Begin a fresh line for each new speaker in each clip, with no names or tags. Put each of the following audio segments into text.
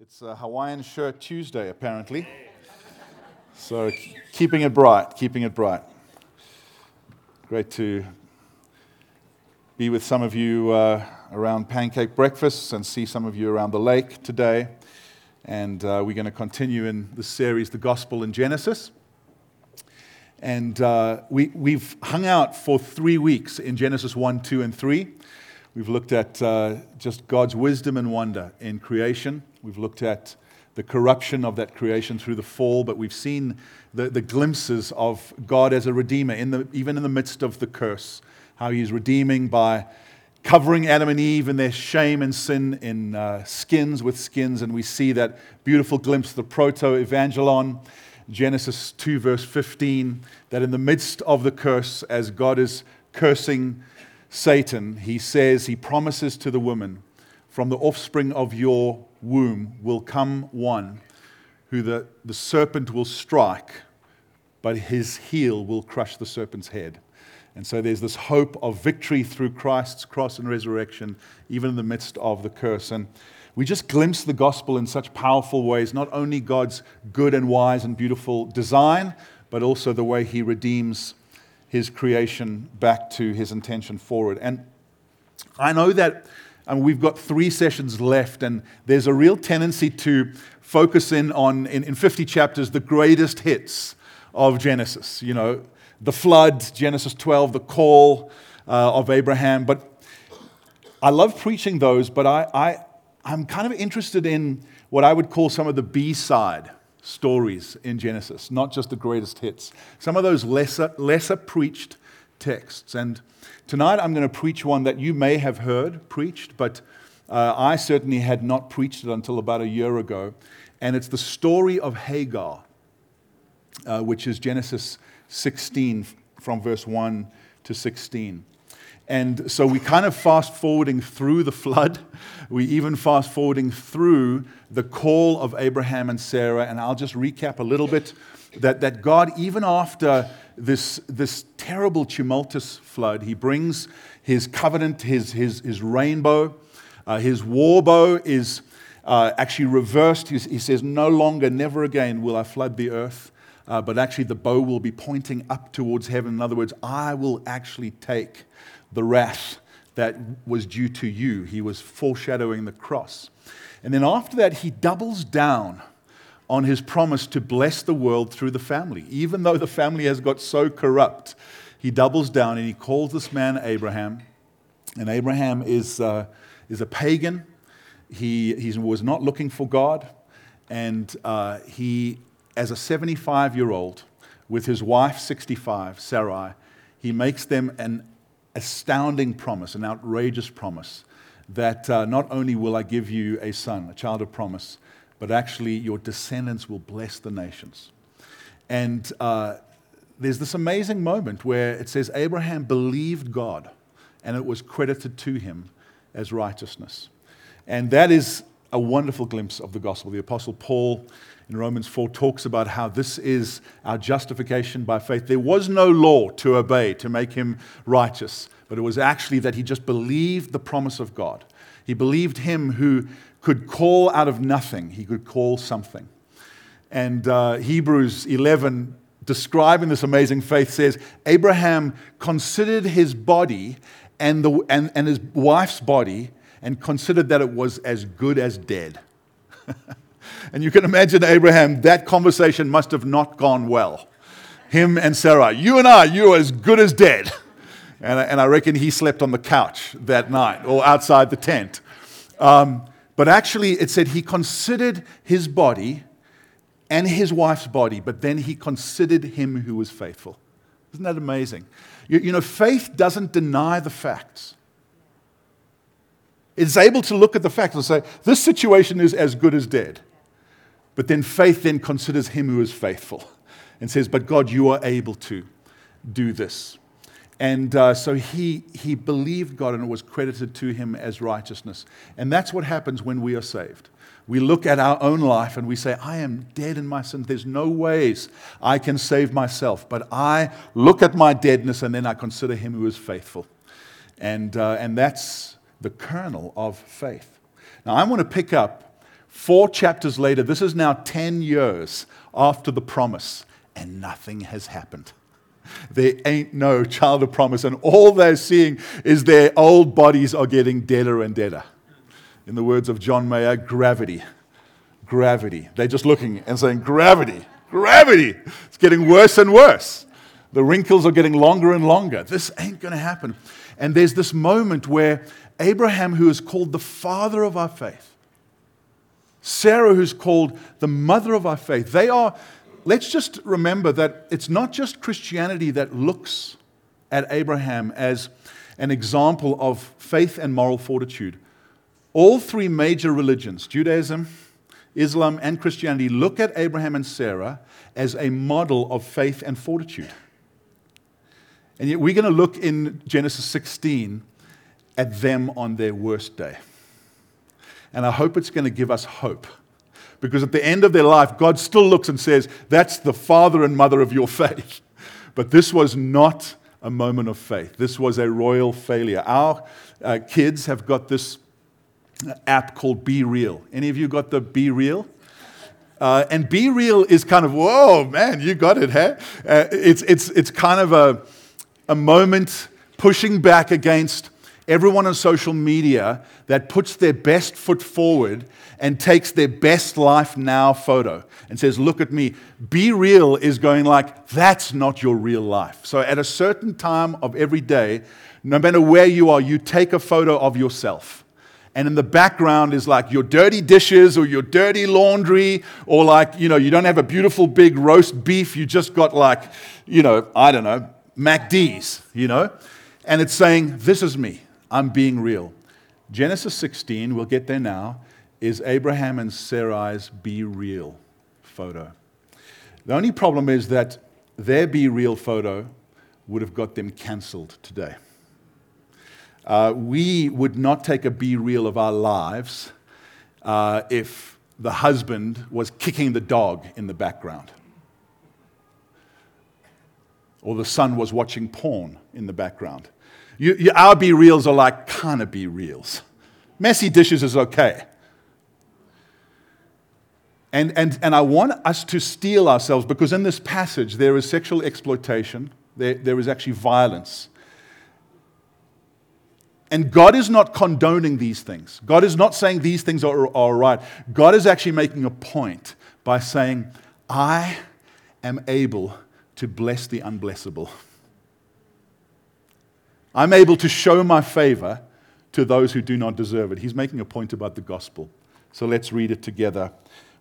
It's a Hawaiian Shirt Tuesday, apparently. So, keeping it bright, keeping it bright. Great to be with some of you uh, around pancake breakfasts and see some of you around the lake today. And uh, we're going to continue in the series, The Gospel in Genesis. And uh, we, we've hung out for three weeks in Genesis 1, 2, and 3. We've looked at uh, just God's wisdom and wonder in creation. We've looked at the corruption of that creation through the fall, but we've seen the, the glimpses of God as a redeemer, in the, even in the midst of the curse, how he's redeeming by covering Adam and Eve in their shame and sin in uh, skins with skins. And we see that beautiful glimpse, the proto evangelon, Genesis 2, verse 15, that in the midst of the curse, as God is cursing Satan, he says, he promises to the woman, from the offspring of your womb will come one who the, the serpent will strike, but his heel will crush the serpent's head. And so there's this hope of victory through Christ's cross and resurrection, even in the midst of the curse. And we just glimpse the gospel in such powerful ways, not only God's good and wise and beautiful design, but also the way he redeems his creation back to his intention forward. And I know that and we've got three sessions left, and there's a real tendency to focus in on, in, in 50 chapters, the greatest hits of Genesis. You know, the flood, Genesis 12, the call uh, of Abraham. But I love preaching those, but I, I, I'm kind of interested in what I would call some of the B side stories in Genesis, not just the greatest hits. Some of those lesser, lesser preached texts. And Tonight I'm going to preach one that you may have heard preached, but uh, I certainly had not preached it until about a year ago. And it's the story of Hagar, uh, which is Genesis 16 from verse 1 to 16. And so we kind of fast forwarding through the flood. We even fast forwarding through the call of Abraham and Sarah. And I'll just recap a little bit that, that God, even after this, this terrible, tumultuous flood, he brings his covenant, his, his, his rainbow. Uh, his war bow is uh, actually reversed. He, he, says, No longer, never again will I flood the earth, uh, but actually the bow will be pointing up towards heaven. In other words, I will actually take the wrath that was due to you. He was foreshadowing the cross. And then after that, he doubles down on his promise to bless the world through the family. Even though the family has got so corrupt, he doubles down and he calls this man Abraham. And Abraham is, uh, is a pagan. He, he was not looking for God. And uh, he, as a 75 year old, with his wife, 65, Sarai, he makes them an astounding promise, an outrageous promise that uh, not only will I give you a son, a child of promise, but actually your descendants will bless the nations. And uh, there's this amazing moment where it says Abraham believed God and it was credited to him as righteousness. And that is a wonderful glimpse of the gospel. The Apostle Paul in Romans 4 talks about how this is our justification by faith. There was no law to obey to make him righteous, but it was actually that he just believed the promise of God. He believed him who could call out of nothing, he could call something. And uh, Hebrews 11, describing this amazing faith, says Abraham considered his body and, the, and, and his wife's body and considered that it was as good as dead. and you can imagine Abraham, that conversation must have not gone well. Him and Sarah, you and I, you're as good as dead. And, and I reckon he slept on the couch that night or outside the tent. Um, but actually, it said he considered his body and his wife's body, but then he considered him who was faithful. Isn't that amazing? You, you know, faith doesn't deny the facts. It's able to look at the facts and say, this situation is as good as dead. But then faith then considers him who is faithful and says, but God, you are able to do this. And uh, so he, he believed God and it was credited to him as righteousness. And that's what happens when we are saved. We look at our own life and we say, I am dead in my sins. There's no ways I can save myself. But I look at my deadness and then I consider him who is faithful. And, uh, and that's the kernel of faith. Now, I want to pick up Four chapters later, this is now 10 years after the promise, and nothing has happened. There ain't no child of promise, and all they're seeing is their old bodies are getting deader and deader. In the words of John Mayer, gravity. Gravity. They're just looking and saying, Gravity, gravity. It's getting worse and worse. The wrinkles are getting longer and longer. This ain't going to happen. And there's this moment where Abraham, who is called the father of our faith, Sarah, who's called the mother of our faith, they are, let's just remember that it's not just Christianity that looks at Abraham as an example of faith and moral fortitude. All three major religions, Judaism, Islam, and Christianity, look at Abraham and Sarah as a model of faith and fortitude. And yet we're going to look in Genesis 16 at them on their worst day. And I hope it's going to give us hope. Because at the end of their life, God still looks and says, That's the father and mother of your faith. But this was not a moment of faith. This was a royal failure. Our uh, kids have got this app called Be Real. Any of you got the Be Real? Uh, and Be Real is kind of, whoa, man, you got it, huh? Uh, it's, it's, it's kind of a, a moment pushing back against everyone on social media that puts their best foot forward and takes their best life now photo and says, Look at me. Be real is going like, That's not your real life. So at a certain time of every day, no matter where you are, you take a photo of yourself. And in the background is like your dirty dishes or your dirty laundry, or like, you know, you don't have a beautiful big roast beef, you just got like, you know, I don't know, MacD's, you know? And it's saying, This is me. I'm being real. Genesis 16, we'll get there now, is Abraham and Sarai's be real photo. The only problem is that their be real photo would have got them cancelled today. Uh, we would not take a be real of our lives uh, if the husband was kicking the dog in the background or the son was watching porn in the background. You, you, our be reals are like kind of be reals. Messy dishes is okay. And, and, and I want us to steel ourselves because in this passage there is sexual exploitation, there, there is actually violence. And God is not condoning these things. God is not saying these things are, are right. God is actually making a point by saying, I am able to bless the unblessable. I'm able to show my favor to those who do not deserve it. He's making a point about the gospel. So let's read it together.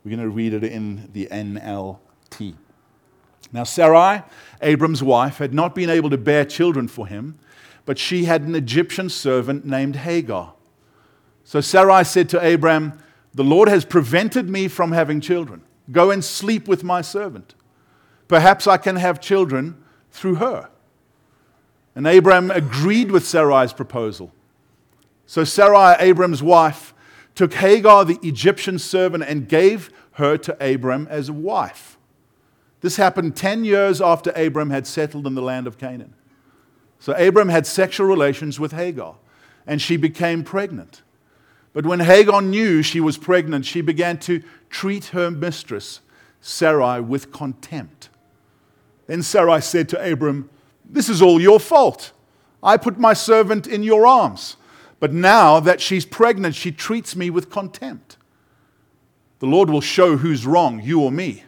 We're going to read it in the NLT. Now, Sarai, Abram's wife, had not been able to bear children for him, but she had an Egyptian servant named Hagar. So Sarai said to Abram, The Lord has prevented me from having children. Go and sleep with my servant. Perhaps I can have children through her. And Abram agreed with Sarai's proposal. So Sarai, Abram's wife, took Hagar, the Egyptian servant, and gave her to Abram as a wife. This happened 10 years after Abram had settled in the land of Canaan. So Abram had sexual relations with Hagar, and she became pregnant. But when Hagar knew she was pregnant, she began to treat her mistress, Sarai, with contempt. Then Sarai said to Abram, this is all your fault. I put my servant in your arms. But now that she's pregnant, she treats me with contempt. The Lord will show who's wrong, you or me.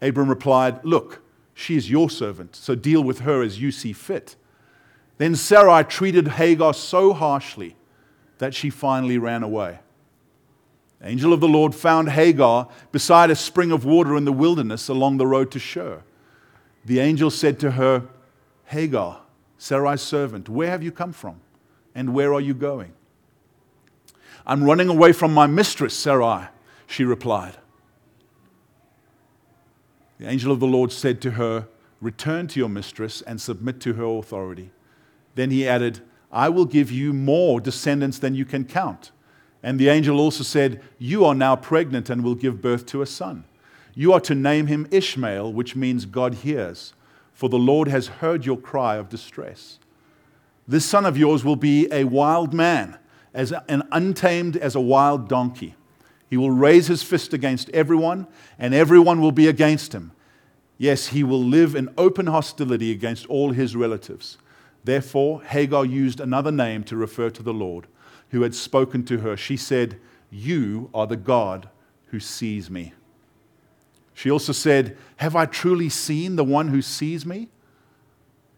Abram replied, Look, she is your servant, so deal with her as you see fit. Then Sarai treated Hagar so harshly that she finally ran away. The angel of the Lord found Hagar beside a spring of water in the wilderness along the road to Shur. The angel said to her, Hagar, Sarai's servant, where have you come from? And where are you going? I'm running away from my mistress, Sarai, she replied. The angel of the Lord said to her, Return to your mistress and submit to her authority. Then he added, I will give you more descendants than you can count. And the angel also said, You are now pregnant and will give birth to a son. You are to name him Ishmael, which means God hears for the Lord has heard your cry of distress. This son of yours will be a wild man, as an untamed as a wild donkey. He will raise his fist against everyone, and everyone will be against him. Yes, he will live in open hostility against all his relatives. Therefore, Hagar used another name to refer to the Lord who had spoken to her. She said, You are the God who sees me. She also said, Have I truly seen the one who sees me?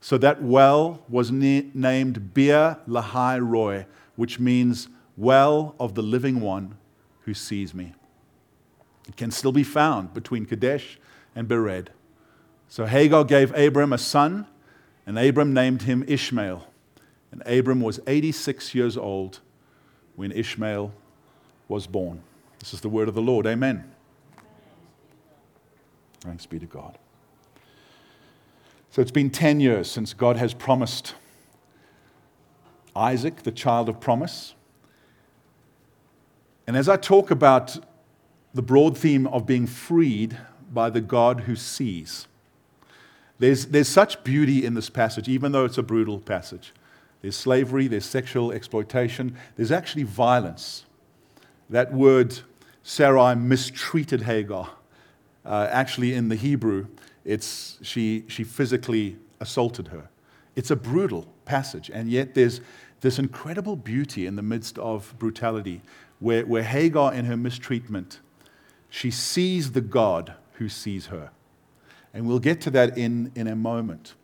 So that well was named Beer Lahai Roi, which means well of the living one who sees me. It can still be found between Kadesh and Bered. So Hagar gave Abram a son, and Abram named him Ishmael. And Abram was 86 years old when Ishmael was born. This is the word of the Lord. Amen. Thanks be to God. So it's been 10 years since God has promised Isaac, the child of promise. And as I talk about the broad theme of being freed by the God who sees, there's, there's such beauty in this passage, even though it's a brutal passage. There's slavery, there's sexual exploitation, there's actually violence. That word, Sarai mistreated Hagar. Uh, actually, in the Hebrew, it's she, she physically assaulted her. It's a brutal passage, and yet there's this incredible beauty in the midst of brutality where, where Hagar, in her mistreatment, she sees the God who sees her. And we'll get to that in, in a moment.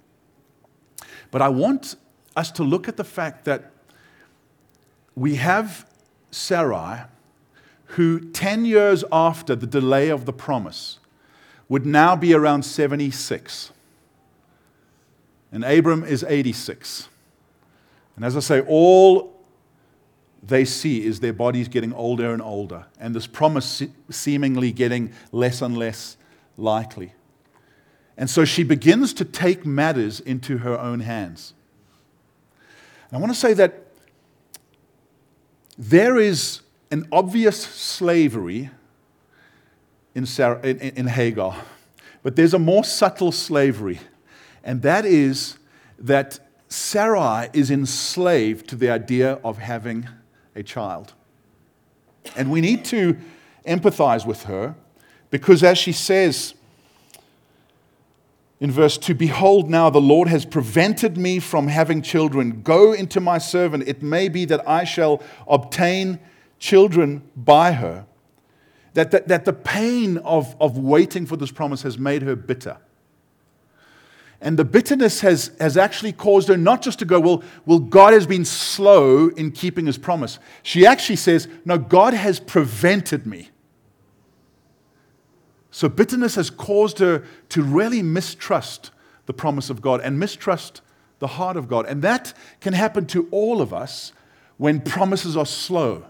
But I want us to look at the fact that we have Sarai, who 10 years after the delay of the promise would now be around 76. And Abram is 86. And as I say, all they see is their bodies getting older and older, and this promise seemingly getting less and less likely. And so she begins to take matters into her own hands. And I want to say that there is an obvious slavery in, Sarah, in, in Hagar, but there's a more subtle slavery, and that is that Sarai is enslaved to the idea of having a child. And we need to empathize with her because, as she says in verse 2 Behold, now the Lord has prevented me from having children. Go into my servant. It may be that I shall obtain children by her. That, that, that the pain of, of waiting for this promise has made her bitter. And the bitterness has, has actually caused her not just to go, well, well, God has been slow in keeping his promise. She actually says, no, God has prevented me. So bitterness has caused her to really mistrust the promise of God and mistrust the heart of God. And that can happen to all of us when promises are slow.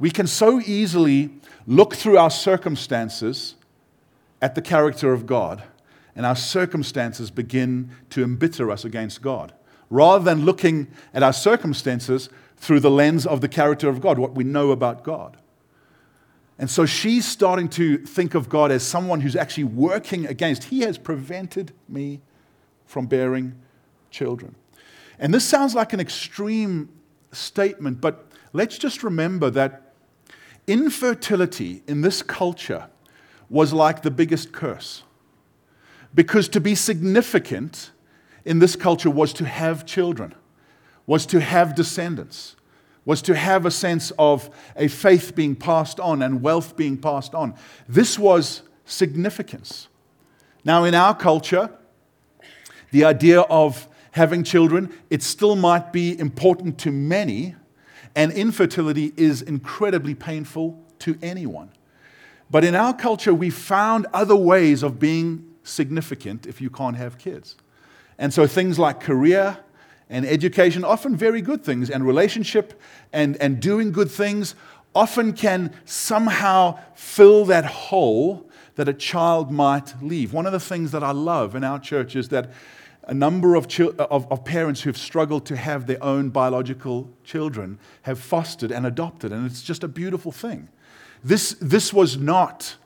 We can so easily look through our circumstances at the character of God, and our circumstances begin to embitter us against God. Rather than looking at our circumstances through the lens of the character of God, what we know about God. And so she's starting to think of God as someone who's actually working against. He has prevented me from bearing children. And this sounds like an extreme statement, but let's just remember that infertility in this culture was like the biggest curse. Because to be significant in this culture was to have children, was to have descendants was to have a sense of a faith being passed on and wealth being passed on. This was significance. Now, in our culture, the idea of having children, it still might be important to many, and infertility is incredibly painful to anyone. But in our culture, we found other ways of being significant if you can't have kids. And so things like career, and education, often very good things, and relationship and, and doing good things often can somehow fill that hole that a child might leave. One of the things that I love in our church is that a number of, of, of, parents who've struggled to have their own biological children have fostered and adopted, and it's just a beautiful thing. This, this was not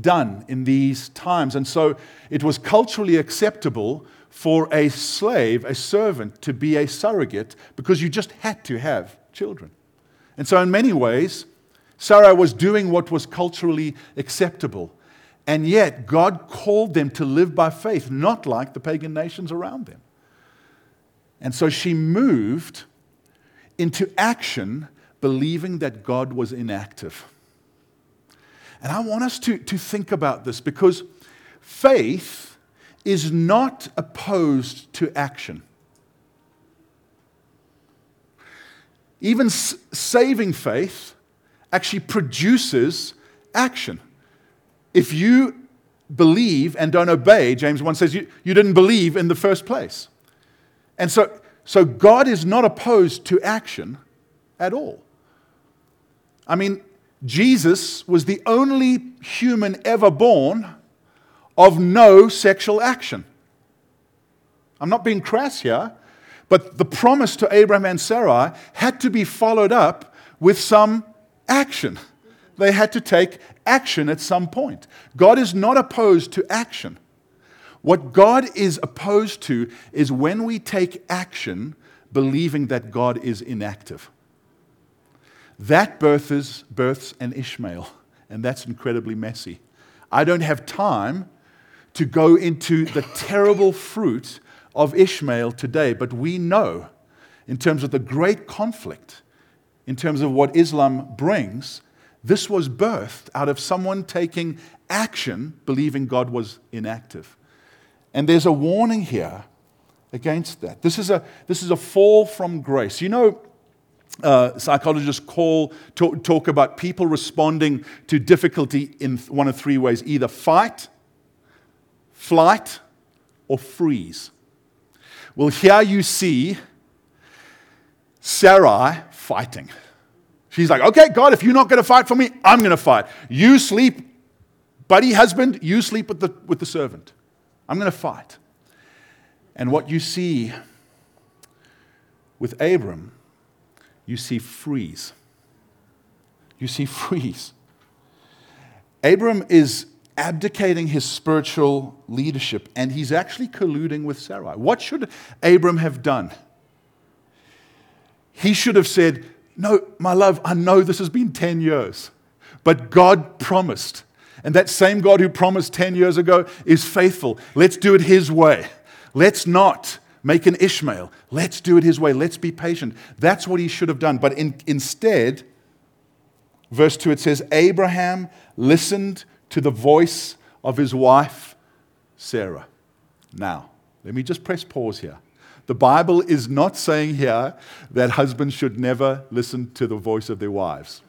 done in these times, and so it was culturally acceptable for a slave, a servant, to be a surrogate because you just had to have children. And so, in many ways, Sarah was doing what was culturally acceptable. And yet, God called them to live by faith, not like the pagan nations around them. And so she moved into action, believing that God was inactive. And I want us to, to think about this because faith is not opposed to action. Even saving faith actually produces action. If you believe and don't obey, James 1 says you, you didn't believe in the first place. And so, so God is not opposed to action at all. I mean, Jesus was the only human ever born of no sexual action. I'm not being crass here, but the promise to Abraham and Sarai had to be followed up with some action. They had to take action at some point. God is not opposed to action. What God is opposed to is when we take action believing that God is inactive. That births, births an Ishmael, and that's incredibly messy. I don't have time to go into the terrible fruit of Ishmael today, but we know, in terms of the great conflict, in terms of what Islam brings, this was birthed out of someone taking action, believing God was inactive. And there's a warning here against that. This is a, this is a fall from grace. You know, uh, psychologists call, talk, talk about people responding to difficulty in one of three ways either fight, flight, or freeze. Well, here you see Sarai fighting. She's like, okay, God, if you're not going to fight for me, I'm going to fight. You sleep, buddy husband, you sleep with the, with the servant. I'm going to fight. And what you see with Abram you see freeze. You see freeze. Abram is abdicating his spiritual leadership and he's actually colluding with Sarai. What should Abram have done? He should have said, No, my love, I know this has been 10 years, but God promised. And that same God who promised 10 years ago is faithful. Let's do it his way. Let's not make an Ishmael. Let's do it his way. Let's be patient. That's what he should have done. But in, instead, verse 2, it says, Abraham listened to the voice of his wife, Sarah. Now, let me just press pause here. The Bible is not saying here that husbands should never listen to the voice of their wives.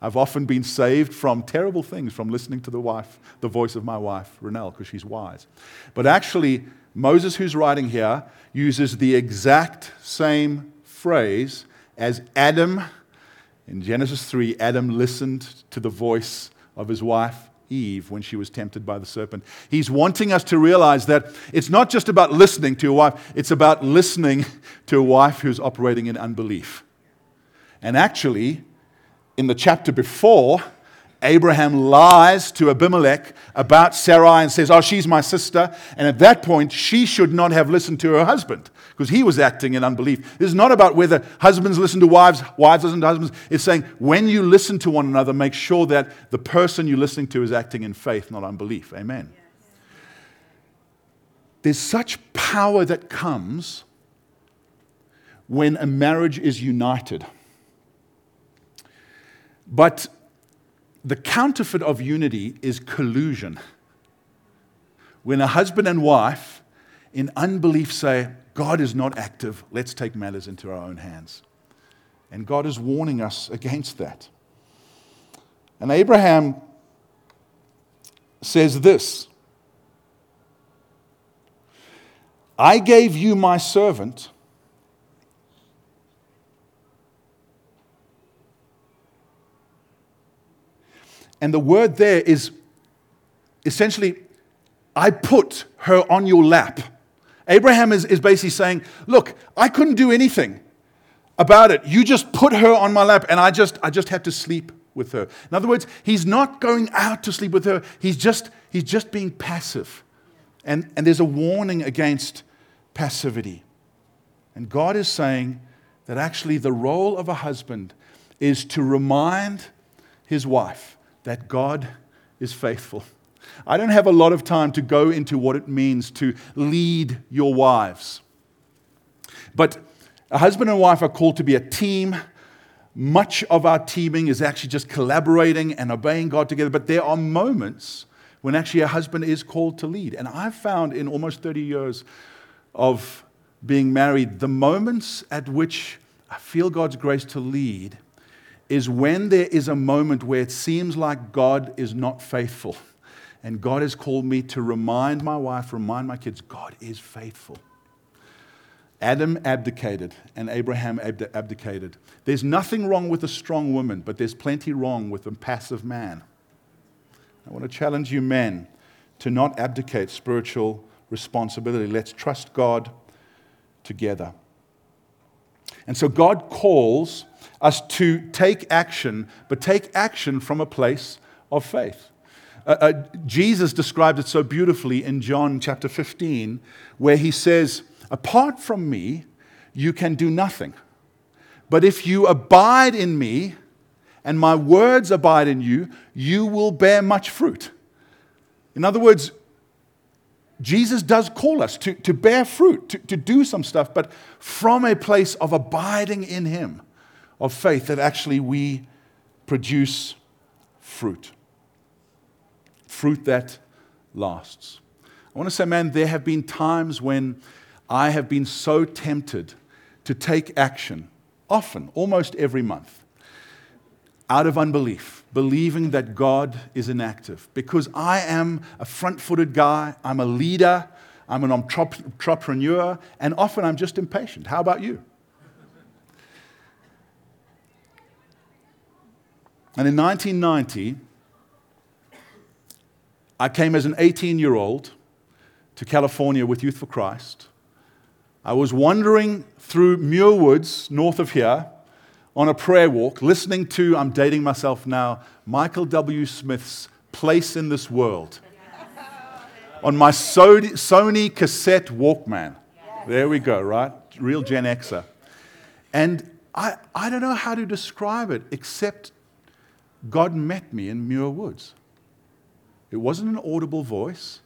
I've often been saved from terrible things from listening to the wife, the voice of my wife, Renelle, because she's wise. But actually, Moses, who's writing here, uses the exact same phrase as Adam. In Genesis 3, Adam listened to the voice of his wife Eve when she was tempted by the serpent. He's wanting us to realize that it's not just about listening to a wife, it's about listening to a wife who's operating in unbelief. And actually, in the chapter before, Abraham lies to Abimelech about Sarai and says, Oh, she's my sister. And at that point, she should not have listened to her husband because he was acting in unbelief. This is not about whether husbands listen to wives, wives listen to husbands. It's saying when you listen to one another, make sure that the person you're listening to is acting in faith, not unbelief. Amen. There's such power that comes when a marriage is united. But the counterfeit of unity is collusion. When a husband and wife in unbelief say, God is not active, let's take matters into our own hands. And God is warning us against that. And Abraham says this I gave you my servant And the word there is essentially, I put her on your lap. Abraham is, is basically saying, Look, I couldn't do anything about it. You just put her on my lap, and I just, I just had to sleep with her. In other words, he's not going out to sleep with her, he's just, he's just being passive. And, and there's a warning against passivity. And God is saying that actually the role of a husband is to remind his wife that God is faithful. I don't have a lot of time to go into what it means to lead your wives. But a husband and wife are called to be a team. Much of our teaming is actually just collaborating and obeying God together. But there are moments when actually a husband is called to lead. And I've found in almost 30 years of being married, the moments at which I feel God's grace to lead is when there is a moment where it seems like God is not faithful. And God has called me to remind my wife, remind my kids, God is faithful. Adam abdicated and Abraham abdicated. There's nothing wrong with a strong woman, but there's plenty wrong with a passive man. I want to challenge you, men, to not abdicate spiritual responsibility. Let's trust God together. And so God calls us to take action, but take action from a place of faith. Uh, uh, Jesus describes it so beautifully in John chapter 15, where he says, Apart from me, you can do nothing. But if you abide in me and my words abide in you, you will bear much fruit. In other words, Jesus does call us to, to bear fruit, to, to do some stuff, but from a place of abiding in Him, of faith, that actually we produce fruit. Fruit that lasts. I want to say, man, there have been times when I have been so tempted to take action, often, almost every month, out of unbelief, believing that God is inactive. Because I am a front footed guy, I'm a leader, I'm an entrepreneur, and often I'm just impatient. How about you? And in 1990, I came as an 18 year old to California with Youth for Christ. I was wandering through Muir Woods, north of here, on a prayer walk, listening to, I'm dating myself now, Michael W. Smith's Place in This World on my Sony cassette Walkman. There we go, right? Real Gen Xer. And I, I don't know how to describe it except God met me in Muir Woods. It wasn't an audible voice,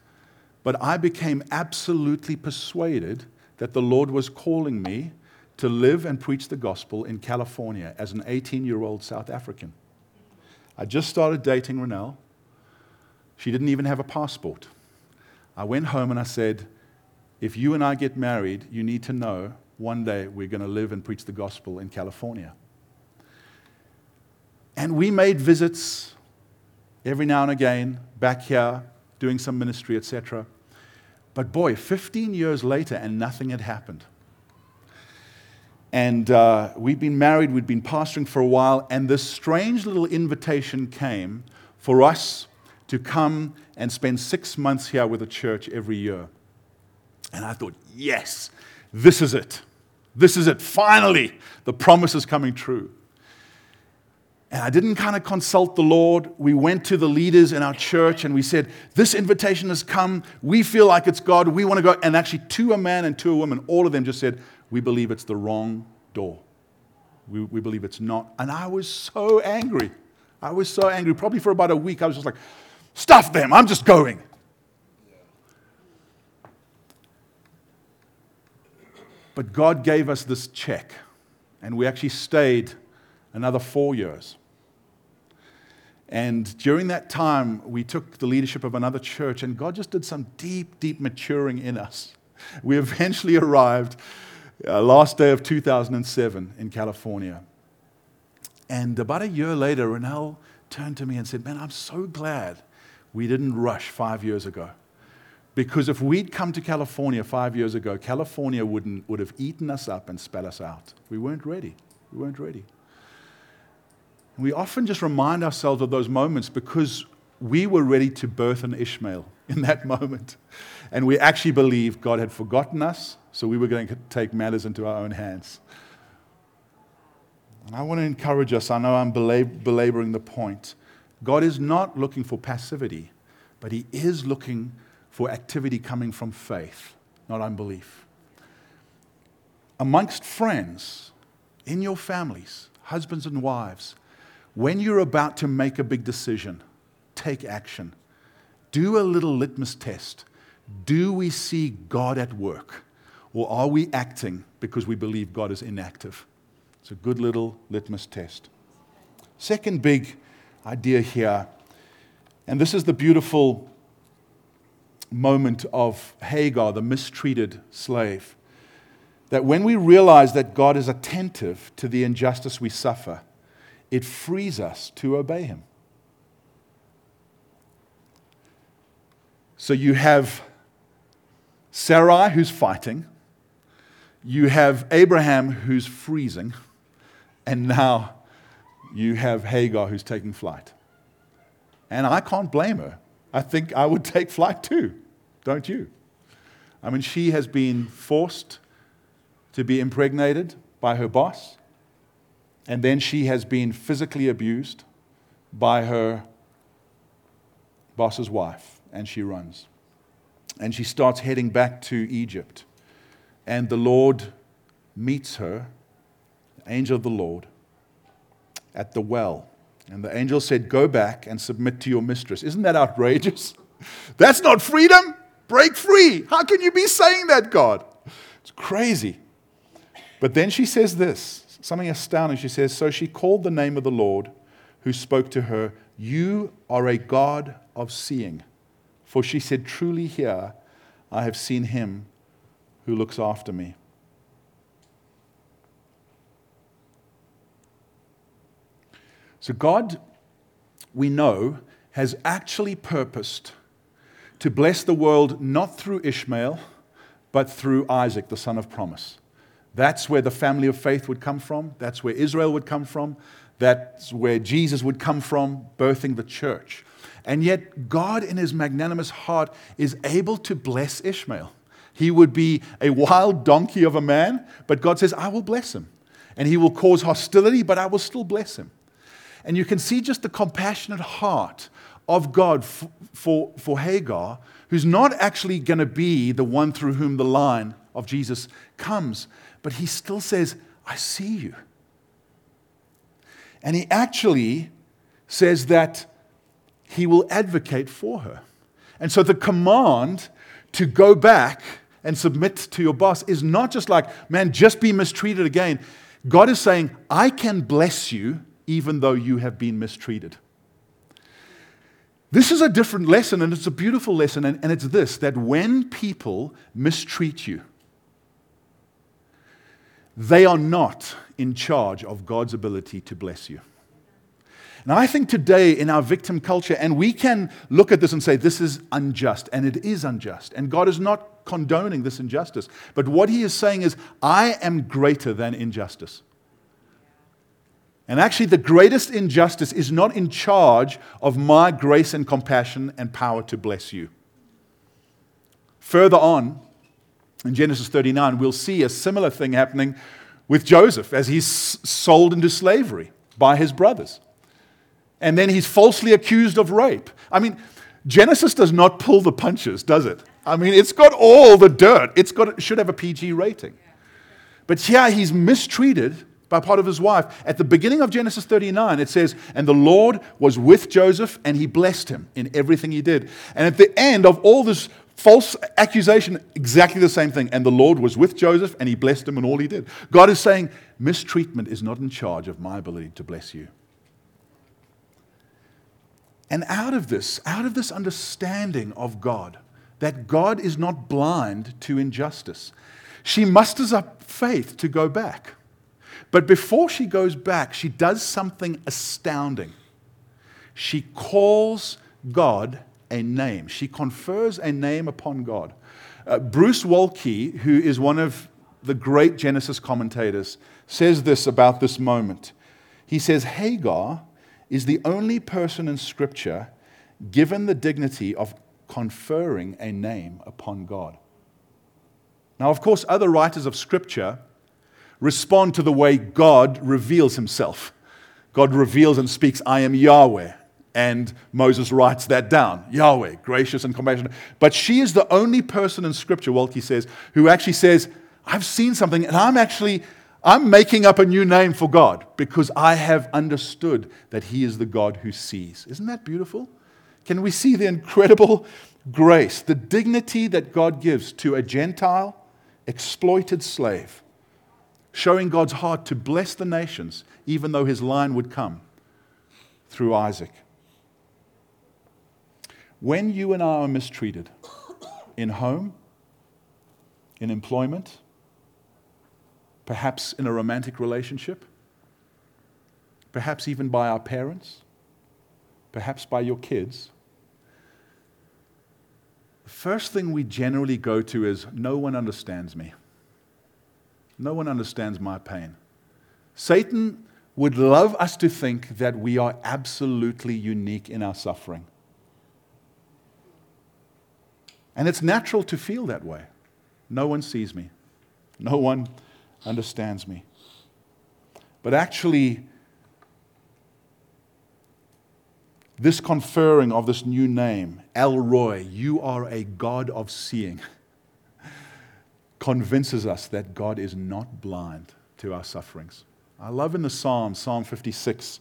but I became absolutely persuaded that the Lord was calling me to live and preach the gospel in California as an 18 year old South African. I just started dating Renelle. She didn't even have a passport. I went home and I said, If you and I get married, you need to know one day we're going to live and preach the gospel in California. And we made visits every now and again back here, doing some ministry, etc. But boy, 15 years later, and nothing had happened. And uh, we'd been married, we'd been pastoring for a while, and this strange little invitation came for us to come and spend six months here with the church every year. And I thought, yes, this is it. This is it. Finally, the promise is coming true. And I didn't kind of consult the Lord. We went to the leaders in our church and we said, This invitation has come. We feel like it's God. We want to go. And actually, to a man and to a woman, all of them just said, We believe it's the wrong door. We, we believe it's not. And I was so angry. I was so angry. Probably for about a week, I was just like, Stuff them. I'm just going. But God gave us this check, and we actually stayed another four years. And during that time, we took the leadership of another church, and God just did some deep, deep maturing in us. We eventually arrived uh, last day of 2007 in California. And about a year later, Renelle turned to me and said, Man, I'm so glad we didn't rush five years ago. Because if we'd come to California five years ago, California wouldn't, would have eaten us up and spat us out. We weren't ready. We weren't ready. We often just remind ourselves of those moments because we were ready to birth an Ishmael in that moment. And we actually believed God had forgotten us, so we were going to take matters into our own hands. And I want to encourage us. I know I'm belab- belaboring the point. God is not looking for passivity, but He is looking for activity coming from faith, not unbelief. Amongst friends, in your families, husbands and wives, when you're about to make a big decision, take action. Do a little litmus test. Do we see God at work? Or are we acting because we believe God is inactive? It's a good little litmus test. Second big idea here, and this is the beautiful moment of Hagar, the mistreated slave, that when we realize that God is attentive to the injustice we suffer, it frees us to obey Him. So you have Sarai who's fighting, you have Abraham who's freezing, and now you have Hagar who's taking flight. And I can't blame her. I think I would take flight too, don't you? I mean, she has been forced to be impregnated by her boss, and then she has been physically abused by her boss's wife, and she runs. And she starts heading back to Egypt. And the Lord meets her, angel of the Lord, at the well. And the angel said, Go back and submit to your mistress. Isn't that outrageous? That's not freedom. Break free. How can you be saying that, God? It's crazy. But then she says this something astounding. She says, So she called the name of the Lord who spoke to her, You are a God of seeing. For she said, Truly here I have seen him who looks after me. So, God, we know, has actually purposed to bless the world not through Ishmael, but through Isaac, the son of promise. That's where the family of faith would come from. That's where Israel would come from. That's where Jesus would come from, birthing the church. And yet, God, in his magnanimous heart, is able to bless Ishmael. He would be a wild donkey of a man, but God says, I will bless him. And he will cause hostility, but I will still bless him. And you can see just the compassionate heart of God for, for, for Hagar, who's not actually going to be the one through whom the line of Jesus comes, but he still says, I see you. And he actually says that he will advocate for her. And so the command to go back and submit to your boss is not just like, man, just be mistreated again. God is saying, I can bless you even though you have been mistreated. This is a different lesson, and it's a beautiful lesson, and, it's this that when people mistreat you, they are not in charge of God's ability to bless you. And I think today in our victim culture, and we can look at this and say, this is unjust, and it is unjust. And God is not condoning this injustice. But what He is saying is, I am greater than injustice. And actually, the greatest injustice is not in charge of my grace and compassion and power to bless you. Further on, in Genesis 39, we'll see a similar thing happening with Joseph as he's sold into slavery by his brothers. And then he's falsely accused of rape. I mean, Genesis does not pull the punches, does it? I mean, it's got all the dirt. It's got, it should have a PG rating. But here he's mistreated by Potiphar's wife. At the beginning of Genesis 39, it says, And the Lord was with Joseph, and he blessed him in everything he did. And at the end of all this false accusation, exactly the same thing. And the Lord was with Joseph, and he blessed him in all he did. God is saying, Mistreatment is not in charge of my ability to bless you. And out of this, out of this understanding of God, that God is not blind to injustice, she musters up faith to go back. But before she goes back, she does something astounding. She calls God a name, she confers a name upon God. Uh, Bruce Waltke, who is one of the great Genesis commentators, says this about this moment. He says, Hagar is the only person in Scripture given the dignity of conferring a name upon God. Now, of course, other writers of Scripture respond to the way God reveals himself. God reveals and speaks, I am Yahweh. And Moses writes that down Yahweh, gracious and compassionate. But she is the only person in Scripture, Waltke says, who actually says, I've seen something and I'm actually, I'm making up a new name for God because I have understood that He is the God who sees. Isn't that beautiful? Can we see the incredible grace, the dignity that God gives to a Gentile, exploited slave, showing God's heart to bless the nations, even though His line would come through Isaac? When you and I are mistreated in home, in employment, perhaps in a romantic relationship, perhaps even by our parents, perhaps by your kids. The first thing we generally go to is no one understands me. No one understands my pain. Satan would love us to think that we are absolutely unique in our suffering. And it's natural to feel that way. No one sees me. No one understands me. But actually, this conferring of this new name, El Roi, you are a God of seeing, convinces us that God is not blind to our sufferings. I love in the Psalm, Psalm 56,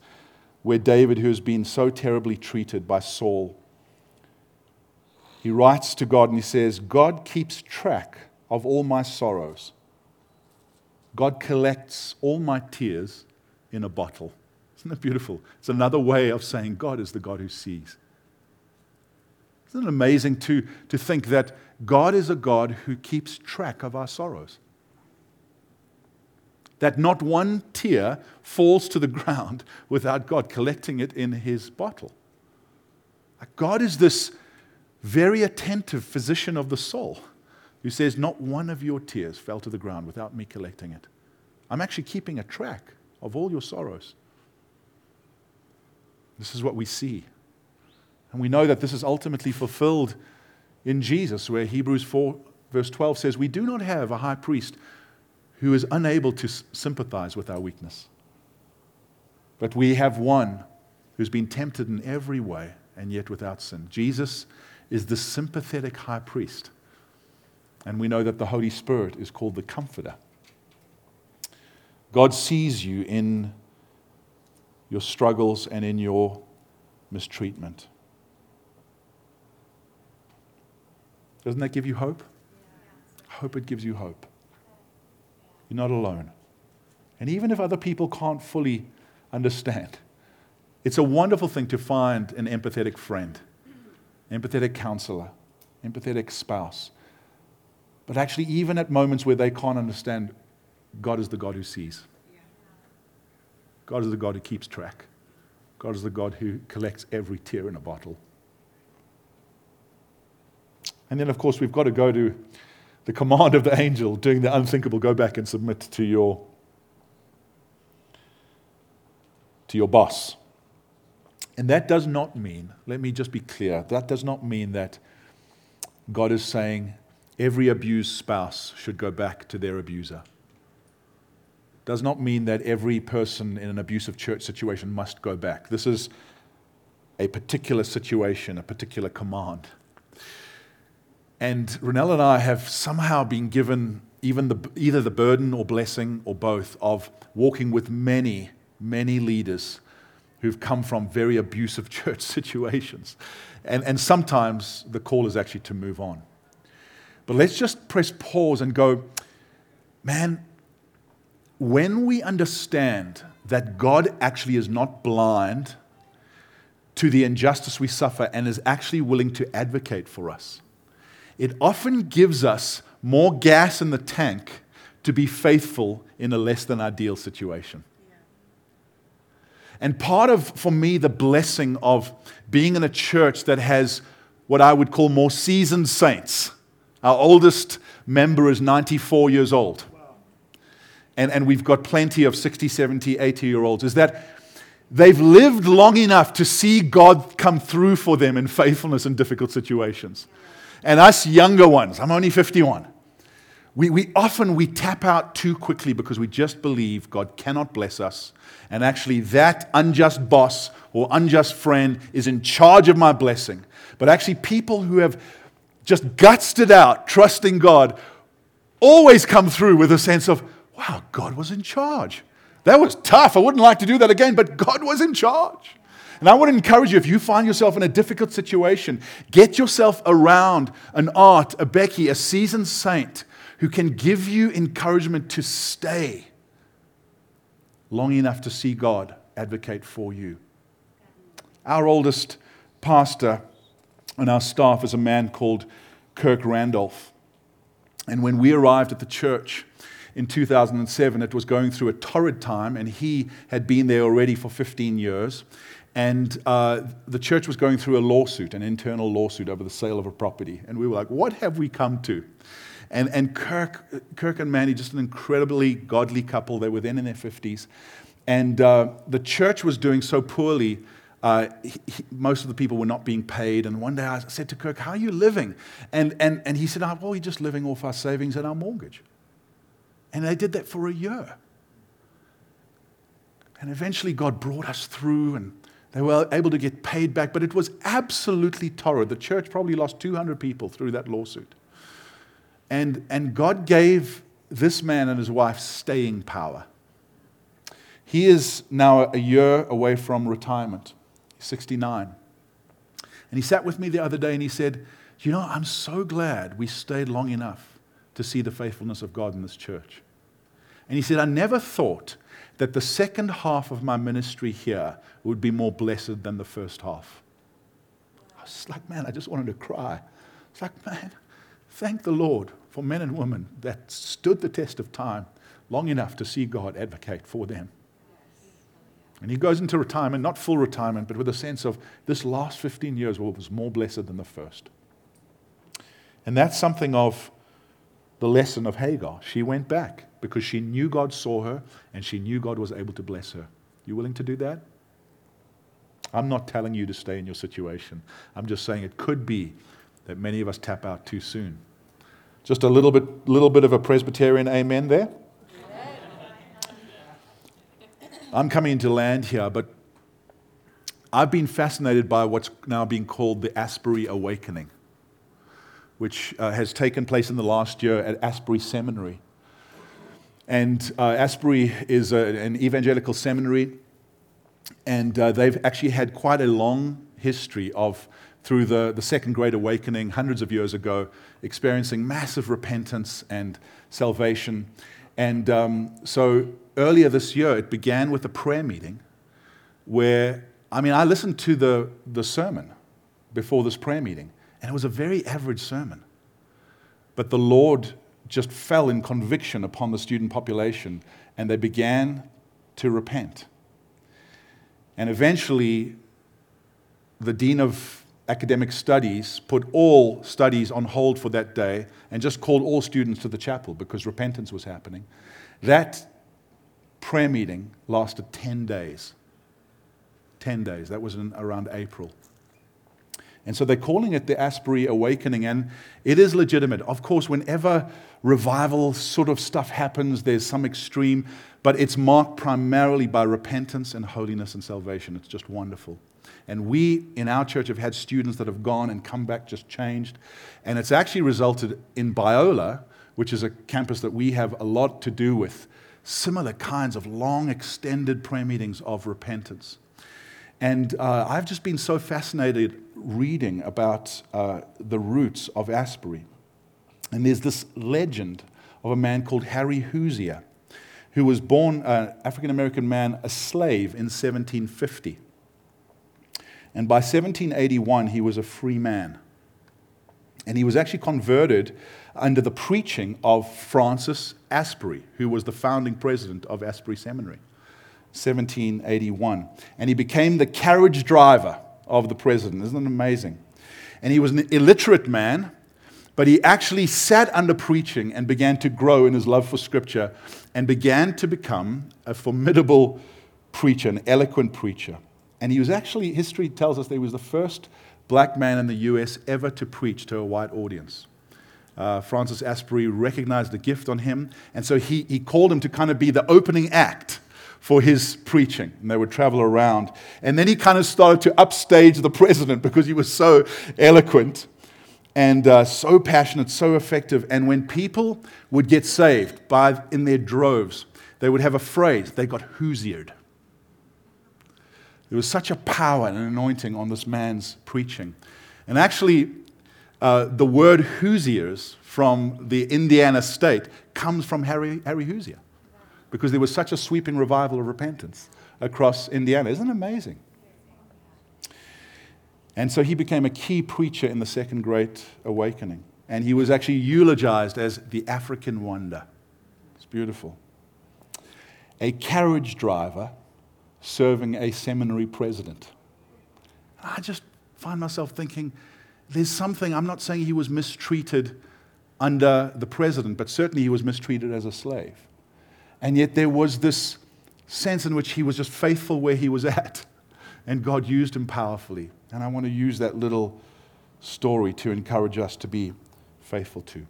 where David, who has been so terribly treated by Saul, he writes to God and he says, God keeps track of all my sorrows. God collects all my tears in a bottle. Isn't that beautiful? It's another way of saying God is the God who sees. Isn't it amazing to, to think that God is a God who keeps track of our sorrows? That not one tear falls to the ground without God collecting it in his bottle. God is this very attentive physician of the soul who says, Not one of your tears fell to the ground without me collecting it. I'm actually keeping a track of all your sorrows. This is what we see. And we know that this is ultimately fulfilled in Jesus, where Hebrews 4, verse 12 says, We do not have a high priest who is unable to sympathize with our weakness. But we have one who's been tempted in every way and yet without sin. Jesus is the sympathetic high priest and we know that the Holy Spirit is called the Comforter. God sees you in your struggles and in your mistreatment. Doesn't that give you hope? I hope it gives you hope. You're not alone. And even if other people can't fully understand, it's a wonderful thing to find an empathetic friend, empathetic counselor, empathetic spouse but actually, even at moments where they can't understand, God is the God who sees. God is the God who keeps track. God is the God who collects every tear in a bottle. And then, of course, we've got to go to the command of the angel doing the unthinkable go back and submit to your, to your boss. And that does not mean, let me just be clear, that does not mean that God is saying, every abused spouse should go back to their abuser. Does not mean that every person in an abusive church situation must go back. This is a particular situation, a particular command. And Renelle and I have somehow been given even the, either the burden or blessing or both of walking with many, many leaders who've come from very abusive church situations. And, and sometimes the call is actually to move on. But let's just press pause and go, man, when we understand that God actually is not blind to the injustice we suffer and is actually willing to advocate for us, it often gives us more gas in the tank to be faithful in a less than ideal situation. And part of, for me, the blessing of being in a church that has what I would call more seasoned saints our oldest member is 94 years old. And, and we've got plenty of 60, 70, 80 year olds. Is that they've lived long enough to see God come through for them in faithfulness in difficult situations. And us younger ones, I'm only 51. We, we often we tap out too quickly because we just believe God cannot bless us. And actually, that unjust boss or unjust friend is in charge of my blessing. But actually, people who have just gutsed it out, trusting God, always come through with a sense of, wow, God was in charge. That was tough. I wouldn't like to do that again, but God was in charge. And I would encourage you if you find yourself in a difficult situation, get yourself around an Art, a Becky, a seasoned saint who can give you encouragement to stay long enough to see God advocate for you. Our oldest pastor on our staff is a man called Kirk Randolph. And when we arrived at the church in 2007, it was going through a torrid time, and he had been there already for 15 years. And uh, the church was going through a lawsuit, an internal lawsuit over the sale of a property. And we were like, what have we come to? And, and Kirk, Kirk and Manny, just an incredibly godly couple. They were then in their 50s. And uh, the church was doing so poorly, uh, he, he, most of the people were not being paid. And one day I said to Kirk, How are you living? And, and, and he said, oh, Well, we're just living off our savings and our mortgage. And they did that for a year. And eventually God brought us through, and they were able to get paid back, but it was absolutely torrid. The church probably lost 200 people through that lawsuit. And, and God gave this man and his wife staying power. He is now a year away from retirement, 69. And he sat with me the other day and he said, You know, I'm so glad we stayed long enough to see the faithfulness of God in this church. And he said, I never thought that the second half of my ministry here would be more blessed than the first half. I was like, man, I just wanted to cry. It's like, man, thank the Lord for men and women that stood the test of time long enough to see God advocate for them. And he goes into retirement, not full retirement, but with a sense of this last 15 years was more blessed than the first. And that's something of the lesson of Hagar. She went back because she knew God saw her and she knew God was able to bless her. You willing to do that? I'm not telling you to stay in your situation. I'm just saying it could be that many of us tap out too soon. Just a little bit, little bit of a Presbyterian amen there. I'm coming to land here, but I've been fascinated by what's now being called the Asbury Awakening, which uh, has taken place in the last year at Asbury Seminary. And uh, Asbury is a, an evangelical seminary, and uh, they've actually had quite a long history of, through the, the Second Great Awakening, hundreds of years ago, experiencing massive repentance and salvation. And um, so earlier this year, it began with a prayer meeting where, I mean, I listened to the, the sermon before this prayer meeting, and it was a very average sermon. But the Lord just fell in conviction upon the student population, and they began to repent. And eventually, the dean of academic studies put all studies on hold for that day and just called all students to the chapel because repentance was happening. That prayer meeting lasted 10 days. 10 days. That was in, around April. And so they're calling it the Asbury Awakening, and it is legitimate. Of course, whenever revival sort of stuff happens, there's some extreme, but it's marked primarily by repentance and holiness and salvation. It's just wonderful. And we in our church have had students that have gone and come back just changed. And it's actually resulted in Biola, which is a campus that we have a lot to do with, similar kinds of long, extended prayer meetings of repentance. And uh, I've just been so fascinated reading about uh, the roots of Asbury. And there's this legend of a man called Harry Hosier, who was born an uh, African American man, a slave in 1750. And by 1781, he was a free man. And he was actually converted under the preaching of Francis Asbury, who was the founding president of Asbury Seminary. 1781. And he became the carriage driver of the president. Isn't it amazing? And he was an illiterate man, but he actually sat under preaching and began to grow in his love for Scripture and began to become a formidable preacher, an eloquent preacher. And he was actually, history tells us that he was the first black man in the US ever to preach to a white audience. Uh, Francis Asbury recognized the gift on him, and so he, he called him to kind of be the opening act for his preaching. And they would travel around. And then he kind of started to upstage the president because he was so eloquent. and uh, so passionate, so effective. And when people would get saved by, in their droves, they would have a phrase they got hoosiered. There was such a power and an anointing on this man's preaching. And actually, uh, the word Hoosiers from the Indiana state comes from Harry, Harry Hosier because there was such a sweeping revival of repentance across Indiana. Isn't it amazing? And so he became a key preacher in the Second Great Awakening. And he was actually eulogized as the African wonder. It's beautiful. A carriage driver serving a seminary president. I just find myself thinking, there's something, I'm not saying he was mistreated under the president, but certainly he was mistreated as a slave. And yet there was this sense in which he was just faithful where he was at, and God used him powerfully. And I want to use that little story to encourage us to be faithful to.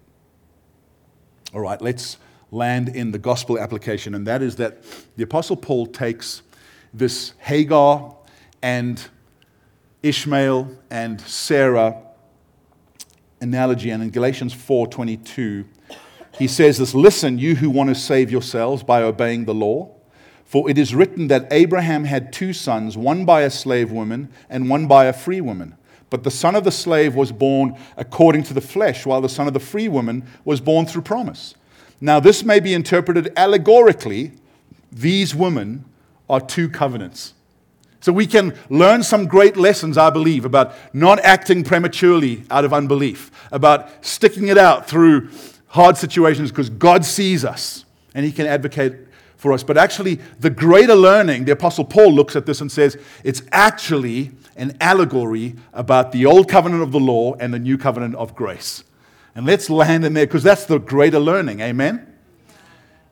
All right, let's land in the gospel application, and that is that the Apostle Paul takes this Hagar and Ishmael and Sarah analogy, and in Galatians 4:22, he says this, "Listen, you who want to save yourselves by obeying the law, for it is written that Abraham had two sons, one by a slave woman and one by a free woman. But the son of the slave was born according to the flesh, while the son of the free woman was born through promise." Now, this may be interpreted allegorically. These women are two covenants. So we can learn some great lessons, I believe, about not acting prematurely out of unbelief, about sticking it out through hard situations because God sees us and He can advocate for us. But actually, the greater learning, the Apostle Paul looks at this and says it's actually an allegory about the old covenant of the law and the new covenant of grace. And let's land in there because that's the greater learning. Amen?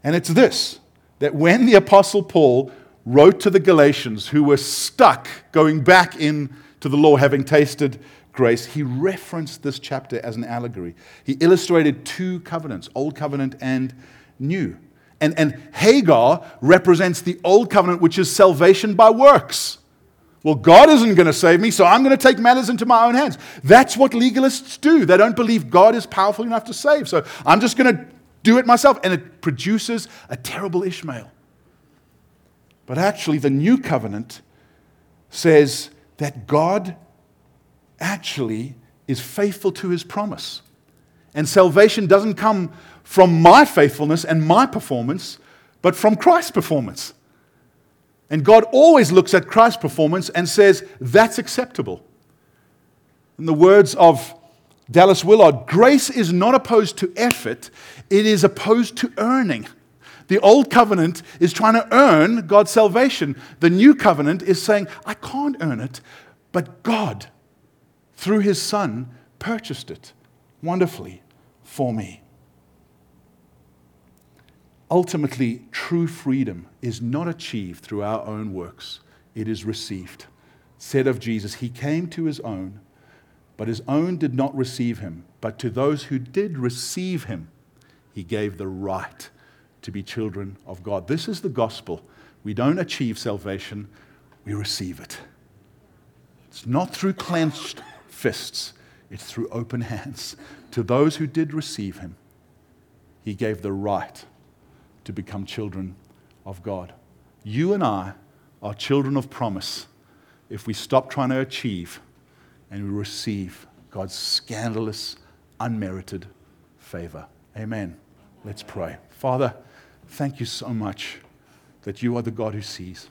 And it's this that when the Apostle Paul wrote to the Galatians who were stuck going back into the law, having tasted grace, he referenced this chapter as an allegory. He illustrated two covenants, Old Covenant and New. And, and Hagar represents the Old Covenant, which is salvation by works. Well, God isn't going to save me, so I'm going to take matters into my own hands. That's what legalists do. They don't believe God is powerful enough to save, so I'm just going to do it myself. And it produces a terrible Ishmael. But actually, the new covenant says that God actually is faithful to his promise. And salvation doesn't come from my faithfulness and my performance, but from Christ's performance. And God always looks at Christ's performance and says, that's acceptable. In the words of Dallas Willard, grace is not opposed to effort, it is opposed to earning. The old covenant is trying to earn God's salvation. The new covenant is saying, I can't earn it, but God, through his Son, purchased it wonderfully for me. Ultimately, true freedom is not achieved through our own works, it is received. Said of Jesus, He came to His own, but His own did not receive Him. But to those who did receive Him, He gave the right to be children of God. This is the gospel. We don't achieve salvation, we receive it. It's not through clenched fists, it's through open hands. To those who did receive him, he gave the right to become children of God. You and I are children of promise if we stop trying to achieve and we receive God's scandalous, unmerited favor. Amen. Let's pray. Father, Thank you so much that you are the God who sees.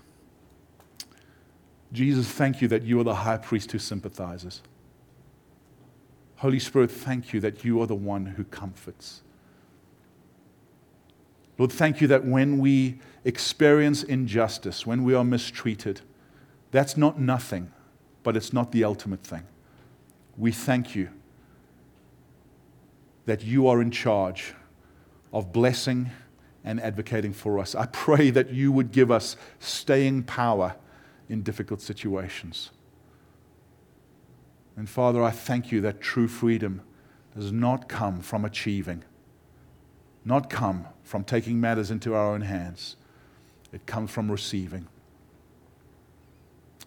Jesus, thank you that you are the high priest who sympathizes. Holy Spirit, thank you that you are the one who comforts. Lord, thank you that when we experience injustice, when we are mistreated, that's not nothing, but it's not the ultimate thing. We thank you that you are in charge of blessing and advocating for us. I pray that you would give us staying power in difficult situations. And Father, I thank you that true freedom does not come from achieving, not come from taking matters into our own hands. It comes from receiving.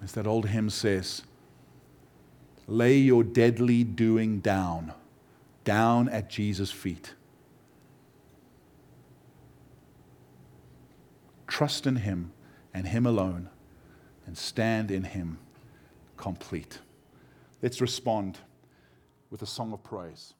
As that old hymn says, lay your deadly doing down down at Jesus' feet. Trust in Him and Him alone, and stand in Him complete. Let's respond with a song of praise.